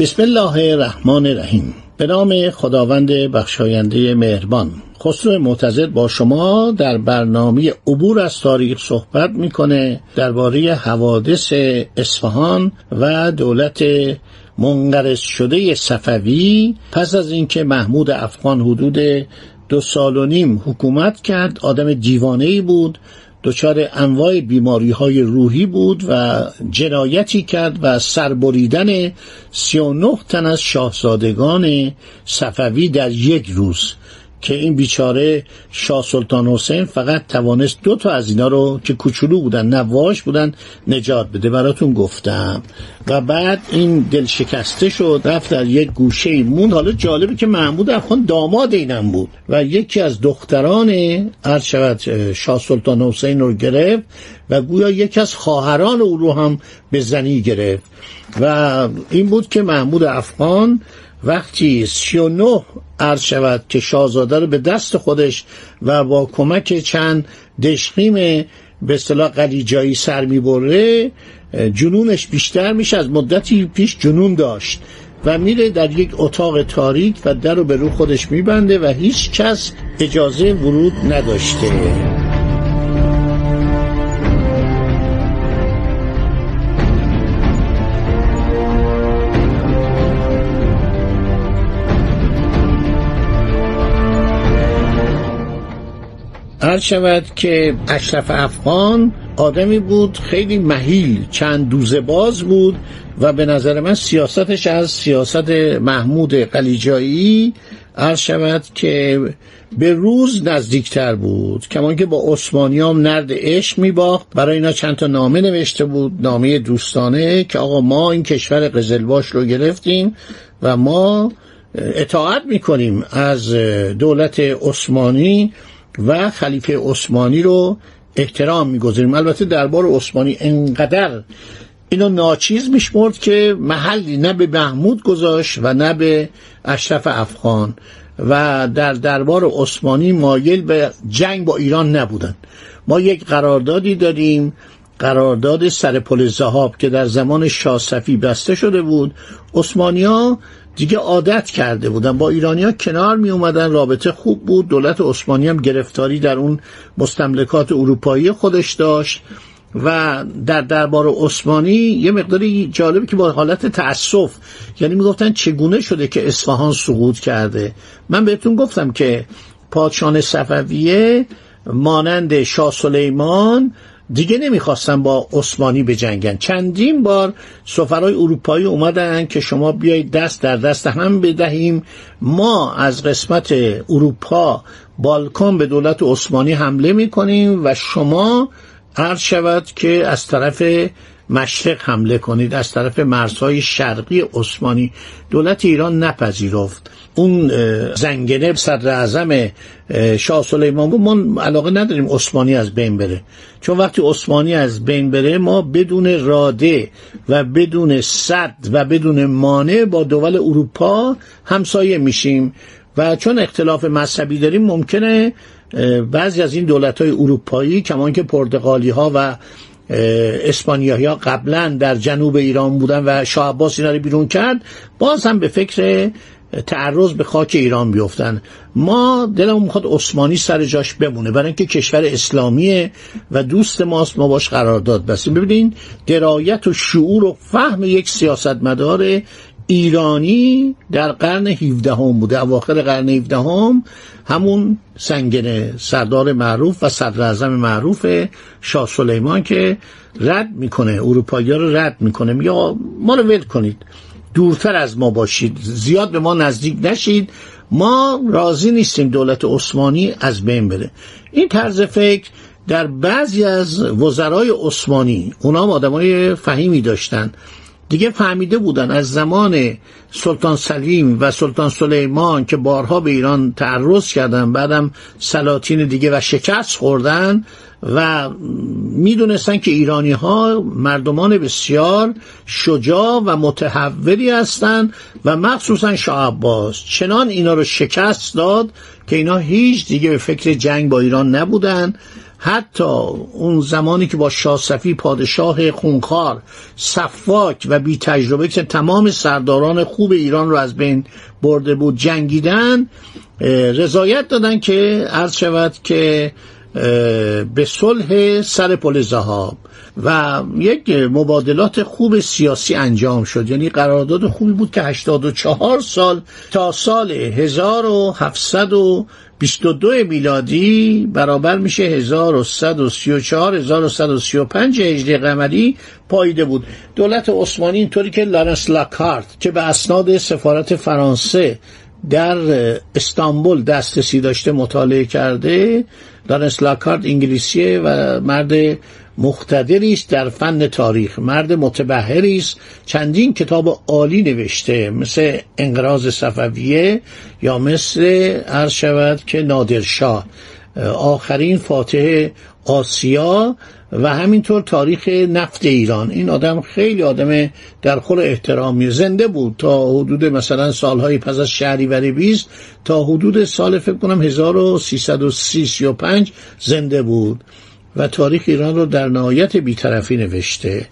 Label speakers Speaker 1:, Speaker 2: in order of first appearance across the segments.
Speaker 1: بسم الله الرحمن الرحیم. به نام خداوند بخشاینده مهربان. خسرو معتزد با شما در برنامه عبور از تاریخ صحبت می‌کنه درباره حوادث اصفهان و دولت منقرض شده صفوی. پس از اینکه محمود افغان حدود دو سال و نیم حکومت کرد آدم دیوانه ای بود. دچار انواع بیماری های روحی بود و جنایتی کرد و سربریدن 39 تن از شاهزادگان صفوی در یک روز که این بیچاره شاه سلطان حسین فقط توانست دو تا از اینا رو که کوچولو بودن نواش بودن نجات بده براتون گفتم. و بعد این دل شکسته شد رفت در یک گوشه موند حالا جالبه که محمود افغان داماد اینم بود و یکی از دختران عرض شود شاه سلطان حسین رو گرفت و گویا یکی از خواهران او رو هم به زنی گرفت. و این بود که محمود افغان وقتی سی و نه عرض شود که شاهزاده رو به دست خودش و با کمک چند دشقیم به اصطلاح قلیجایی سر می‌بره جنونش بیشتر میشه از مدتی پیش جنون داشت و میره در یک اتاق تاریک و در رو به رو خودش میبنده و هیچ کس اجازه ورود نداشته. عرض شود که اشرف افغان آدمی بود خیلی مهیل چند دوزه باز بود و به نظر من سیاستش از سیاست محمود قلیجایی عرض شود که به روز نزدیکتر بود کمان که با عثمانیام نرد عشق میباخت. برای اینا چند تا نامه نوشته بود نامه دوستانه که آقا ما این کشور قزلباش رو گرفتیم و ما اطاعت می‌کنیم از دولت عثمانی. و خلیفه عثمانی رو احترام می‌گذاریم. البته دربار عثمانی انقدر اینو ناچیز میشمرد که محلی نه به محمود گذاشت و نه به اشرف افغان. و در دربار عثمانی مایل به جنگ با ایران نبودن. ما یک قراردادی داریم قرارداد سر پل زهاب که در زمان شاه صفی بسته شده بود. عثمانیا دیگه عادت کرده بودن. با ایرانیا کنار می اومدن. رابطه خوب بود. دولت عثمانی هم گرفتاری در اون مستملکات اروپایی خودش داشت و در دربار عثمانی یه مقداری جالبی که با حالت تأسف یعنی می‌گفتن چگونه شده که اصفهان سقوط کرده. من بهتون گفتم که پادشاه صفویه مانند شاه سلیمان دیگه نمی‌خواستن با عثمانی بجنگن. چندین بار سفرهای اروپایی اومدن که شما بیایید دست در دست هم بدهیم. ما از قسمت اروپا بالکان به دولت عثمانی حمله می‌کنیم و شما عرض شود که از طرف مشرق حمله کنید از طرف مرزهای شرقی عثمانی. دولت ایران نپذیرفت. اون زنگنه صدر اعظم شاه سلیمان گفت ما علاقه نداریم عثمانی از بین بره. چون وقتی عثمانی از بین بره ما بدون راده و بدون صد و بدون مانع با دول اروپا همسایه میشیم. و چون اختلاف مذهبی داریم ممکنه بعضی از این دولت های اروپایی کمان که پرتغالی ها و اسپانیایی ها قبلا در جنوب ایران بودن و شاه عباس اینا رو بیرون کرد باز هم به فکر تعرض به خاک ایران بیفتن. ما دلمون می‌خواد عثمانی سر جاش بمونه برای اینکه کشور اسلامیه و دوست ماست ما باش قرارداد بستیم. ببینین درایت و شعور و فهم یک سیاستمدار ایرانی در قرن 17 هم بوده اواخر قرن 17 هم همون سنگنه سردار معروف و صدر معروف شاه سلیمان که رد می‌کنه اروپایی رو رد می‌کنه میگه ما رو ول کنید دورتر از ما باشید زیاد به ما نزدیک نشید ما راضی نیستیم دولت عثمانی از بین بره. این طرز فکر در بعضی از وزرای عثمانی اونا هم آدمای فهیمی داشتن. دیگه فهمیده بودن از زمان سلطان سلیم و سلطان سلیمان که بارها به ایران تعرض کردن بعدم سلاطین دیگه و شکست خوردن و می‌دونستن که ایرانی ها مردمان بسیار شجاع و متحولی هستند و مخصوصا شاه عباس. چنان اینا رو شکست داد که اینا هیچ دیگه به فکر جنگ با ایران نبودن. حتی اون زمانی که با شاسفی پادشاه خونخوار صفاک و بی تجربه که تمام سرداران خوب ایران رو از بین برده بود جنگیدن رضایت دادن که عرض شود که به صلح سر پل زهاب. و یک مبادلات خوب سیاسی انجام شد. یعنی قرارداد خوبی بود که 84 سال تا سال 1722 میلادی برابر میشه 1134 1135 هجری قمری پایده بود. دولت عثمانی اینطوری که لارنس لاکارت که به اسناد سفارت فرانسه در استانبول دسترسی داشته مطالعه کرده دانس لاکارد انگلیسیه و مرد مختدری است در فن تاریخ. مرد متبهری است. چندین کتاب عالی نوشته مثل انقراض صفویه یا مثل عرض شود که نادرشاه آخرین فاتح آسیا و همینطور تاریخ نفت ایران. این آدم خیلی آدم در خور احترامی. زنده بود تا حدود مثلا سالهای پس از شهریور 20 تا حدود سال فکر کنم 1335 زنده بود. و تاریخ ایران رو در نهایت بیطرفی نوشته.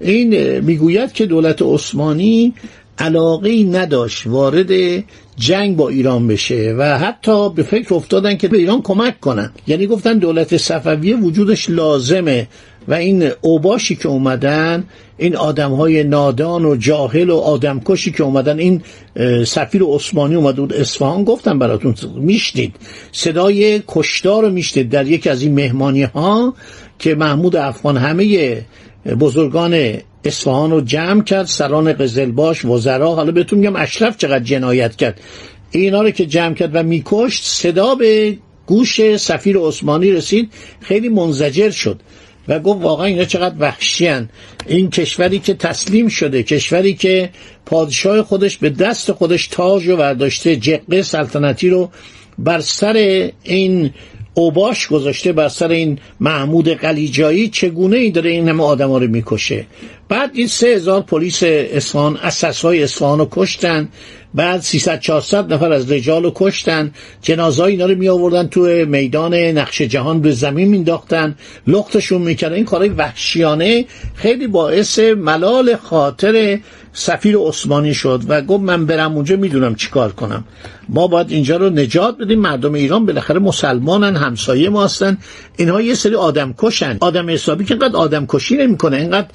Speaker 1: این می‌گوید که دولت عثمانی علاقه نداشت وارد جنگ با ایران بشه و حتی به فکر افتادن که به ایران کمک کنن. یعنی گفتن دولت صفویه وجودش لازمه و این اوباشی که اومدن این آدم های نادان و جاهل و آدمکشی که اومدن این سفیر عثمانی اومده بود اصفهان گفتم براتون میشنید. صدای کشتار رو میشنید در یکی از این مهمانی ها که محمود افغان همه بزرگان اصفهان رو جمع کرد سران قزلباش وزرا حالا بهتون میگم اشرف چقدر جنایت کرد. اینا رو که جمع کرد و میکشت صدا به گوش سفیر عثمانی رسید خیلی منزجر شد. و گفت واقعا اینا چقدر وحشیان این کشوری که تسلیم شده کشوری که پادشاه خودش به دست خودش تاج و برداشته جقه سلطنتی رو بر سر این اوباش گذاشته بر سر این محمود قلیجایی چگونه ای داره این همه آدم رو می‌کشه؟ بعد این سه هزار پلیس اصفهان اساس های اصفهان رو کشتن. بعد 300 400 نفر از رجال رو کشتن. جنازای اینا رو می آوردن تو میدان نقش جهان به زمین مینداختن لختشون می‌کردن. این کارهای وحشیانه خیلی باعث ملال خاطر سفیر عثمانی شد و گفت من برم اونجا می‌دونم چیکار کنم. ما باید اینجا رو نجات بدیم. مردم ایران بالاخره مسلمانن همسایه ما هستن. اینها یه سری آدم کشن آدم حسابی که اینقدر آدم کشی نمی‌کنه اینقدر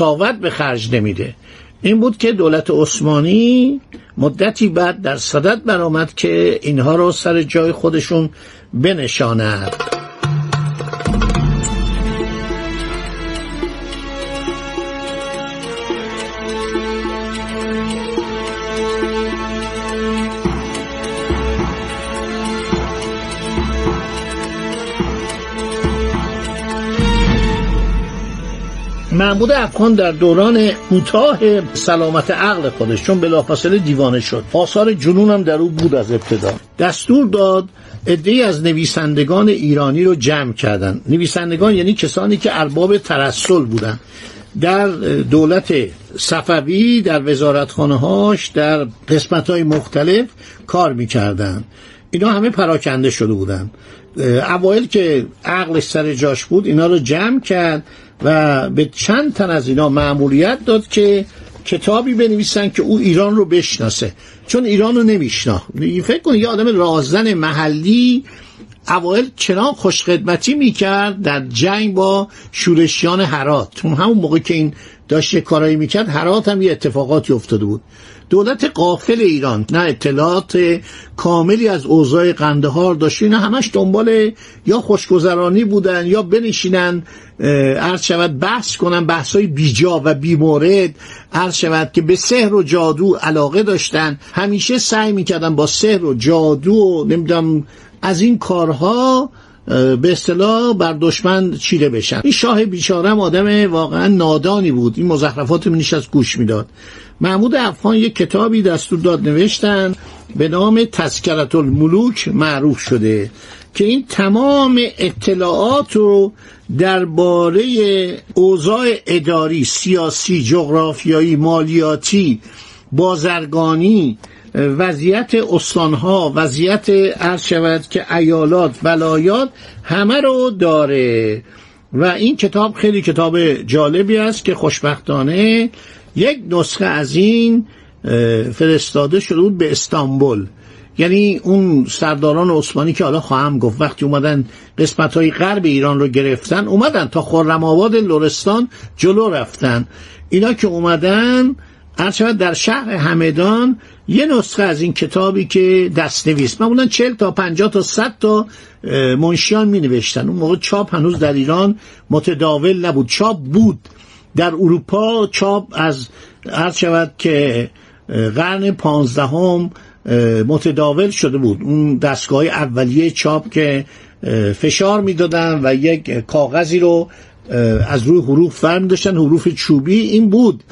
Speaker 1: قصاوت به خرج نمیده. این بود که دولت عثمانی مدتی بعد در صدد برآمد که اینها رو سر جای خودشون بنشاند. محمود افغان در دوران کوتاه سلامت عقل خودش چون بلافاصله دیوانه شد. آثار جنون هم در او بود از ابتدا. دستور داد عدهای از نویسندگان ایرانی رو جمع کردن. نویسندگان یعنی کسانی که ارباب ترسل بودن. در دولت صفوی در وزارتخانه هاش در قسمت های مختلف کار می‌کردن. اینا همه پراکنده شده بودن. اوایل که عقلش سر جاش بود اینا رو جمع کرد. و به چند تن از اینا معمولیت داد که کتابی بنویسن که او ایران رو بشناسه. چون ایران رو نمیشنا فکر کن یه آدم رازن محلی اوایل چنان خوشخدمتی می‌کرد در جنگ با شورشیان هرات. چون همون موقع که این داشت کارایی می‌کرد هرات هم یه اتفاقاتی افتاده بود. دولت قافل ایران نه اطلاعات کاملی از اوضاع قندهار داشت. اینا همش دنبال یا خوشگذرانی بودن یا بنشینن عرض شود بحث کنن بحث های بیجا و بیمورد. عرض شود که به سحر و جادو علاقه داشتن. همیشه سعی می‌کردن با سحر و جادو و نمی‌دونم از این کارها به اصطلاح بر دشمن چیره بشن. این شاه بیچاره آدم واقعا نادانی بود. این مزخرفات منیش از گوش می‌داد. محمود افغان یک کتابی دستور داد نوشتن به نام تذکرت الملوک معروف شده که این تمام اطلاعات رو درباره اوضاع اداری سیاسی جغرافیایی مالیاتی بازرگانی وضعیت استانها وضعیت عرض شود که ایالات ولایات همه رو داره. و این کتاب خیلی کتاب جالبی است که خوشبختانه یک نسخه از این فرستاده شده بود به استانبول. یعنی اون سرداران عثمانی که حالا خواهم گفت وقتی اومدن قسمت های غرب ایران رو گرفتن اومدن تا خرم آباد لورستان جلو رفتن. اینا که اومدن هر در شهر همدان یه نسخه از این کتابی که دست نویس معمولا چل تا پنجاه تا صد تا منشیان می نوشتن اون موقع چاپ هنوز در ایران متداول نبود. چاپ بود. در اروپا چاپ از هر شود که قرن پانزدهم متداول شده بود. اون دستگاه اولیه چاپ که فشار می‌دادن و یک کاغذی رو از روی حروف فرم داشتن حروف چوبی این بود.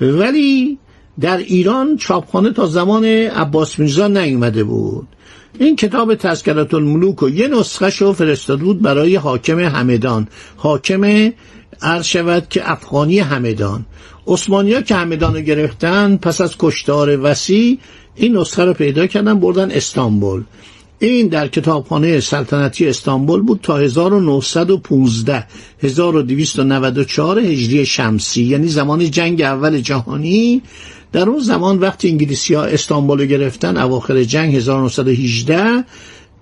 Speaker 1: ولی در ایران چاپخانه تا زمان عباس میرزا نیومده بود. این کتاب تذکرات الملوک و یه نسخه شو فرستاد بود برای حاکم همدان. حاکم عرض شود که افغانی همدان ها که همدان رو گرفتن پس از کشتار وسیع این نسخه رو پیدا کردن بردن استانبول. این در کتابخانه سلطنتی استانبول بود تا 1915 1294 هجری شمسی یعنی زمان جنگ اول جهانی. در اون زمان وقتی انگلیسی ها استانبول گرفتن اواخر جنگ 1918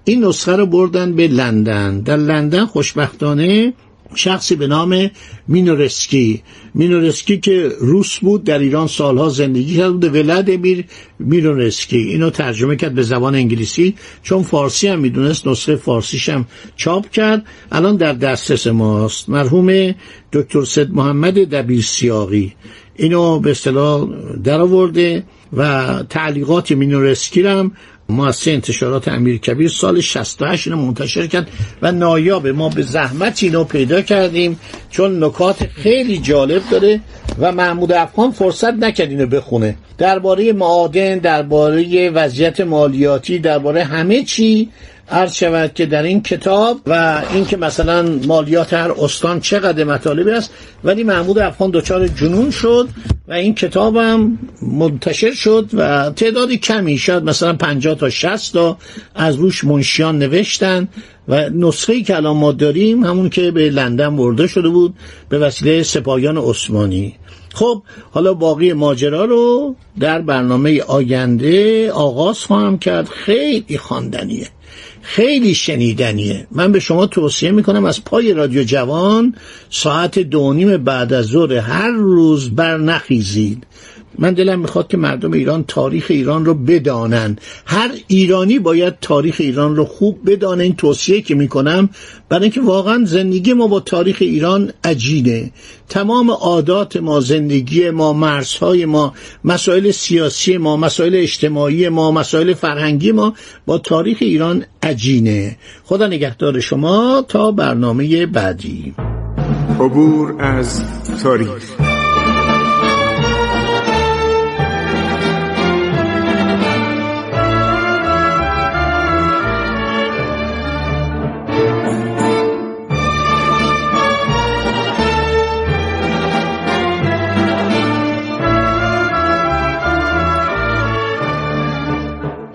Speaker 1: این نسخه رو بردن به لندن. در لندن خوشبختانه شخصی به نام مینورسکی. مینورسکی که روس بود در ایران سالها زندگی کرده بود. ولادیمیر مینورسکی. اینو ترجمه کرد به زبان انگلیسی چون فارسی هم می‌دونست نسخه فارسیش هم چاپ کرد. الان در دسترس ماست. مرحوم دکتر سید محمد دبیر سیاقی اینو به اصطلاح درآورده و تعلیقات مینورسکی هم مؤسسه انتشارات امیر کبیر سال 68 اینو منتشر کرد و نایابه ما به زحمت اینو پیدا کردیم چون نکات خیلی جالب داره و محمود افغان فرصت نکرد اینو بخونه. درباره معادن درباره وضعیت مالیاتی درباره همه چی عرض شود که در این کتاب و اینکه مثلا مالیات هر استان چقدر مطالبی است ولی محمود افغان دچار جنون شد و این کتابم منتشر شد و تعدادی کمی شد مثلا 50 تا 60 تا از روش منشیان نوشتن و نسخه که الان ما داریم همون که به لندن برده شده بود به وسیله سپاهیان عثمانی. خب حالا باقی ماجرا رو در برنامه آینده آغاز خواهم کرد. خیلی خواندنیه. خیلی شنیدنیه. من به شما توصیه می‌کنم از پای رادیو جوان ساعت دو بعد از ظهر هر روز بر نخیزید من دلم می‌خواد که مردم ایران تاریخ ایران رو بدانن. هر ایرانی باید تاریخ ایران رو خوب بدانه. این توصیه که می‌کنم برای اینکه واقعا زندگی ما با تاریخ ایران عجینه تمام عادات ما زندگی ما مرزهای ما مسائل سیاسی ما مسائل اجتماعی ما مسائل فرهنگی ما با تاریخ ایران عجینه. خدا نگهدار شما تا برنامه بعدی.
Speaker 2: عبور از تاریخ.